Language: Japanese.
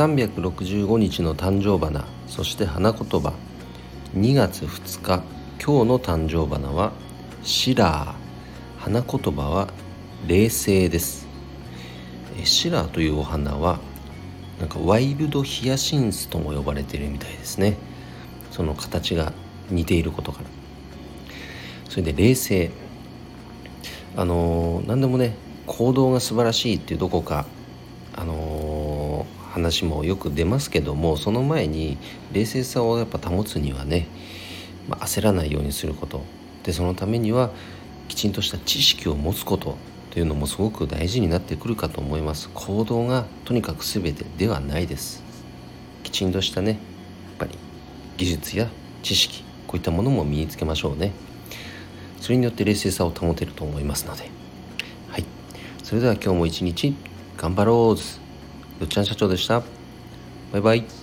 365日の誕生花そして花言葉。2月2日今日の誕生花はシラー。花言葉は冷静です。シラーというお花はなんかワイルドヒヤシンスとも呼ばれているみたいですね。その形が似ていることから。それで冷静。あの、何でもね行動が素晴らしいっていうどこかあの、話もよく出ますけどもその前に冷静さをやっぱ保つにはね、まあ、焦らないようにすること。でそのためにはきちんとした知識を持つことというのもすごく大事になってくるかと思います。行動がとにかく全てではないです。きちんとしたねやっぱり技術や知識こういったものも身につけましょうね。それによって冷静さを保てると思いますので。はい。それでは今日も一日頑張ろうよっちゃん社長でした？バイバイ。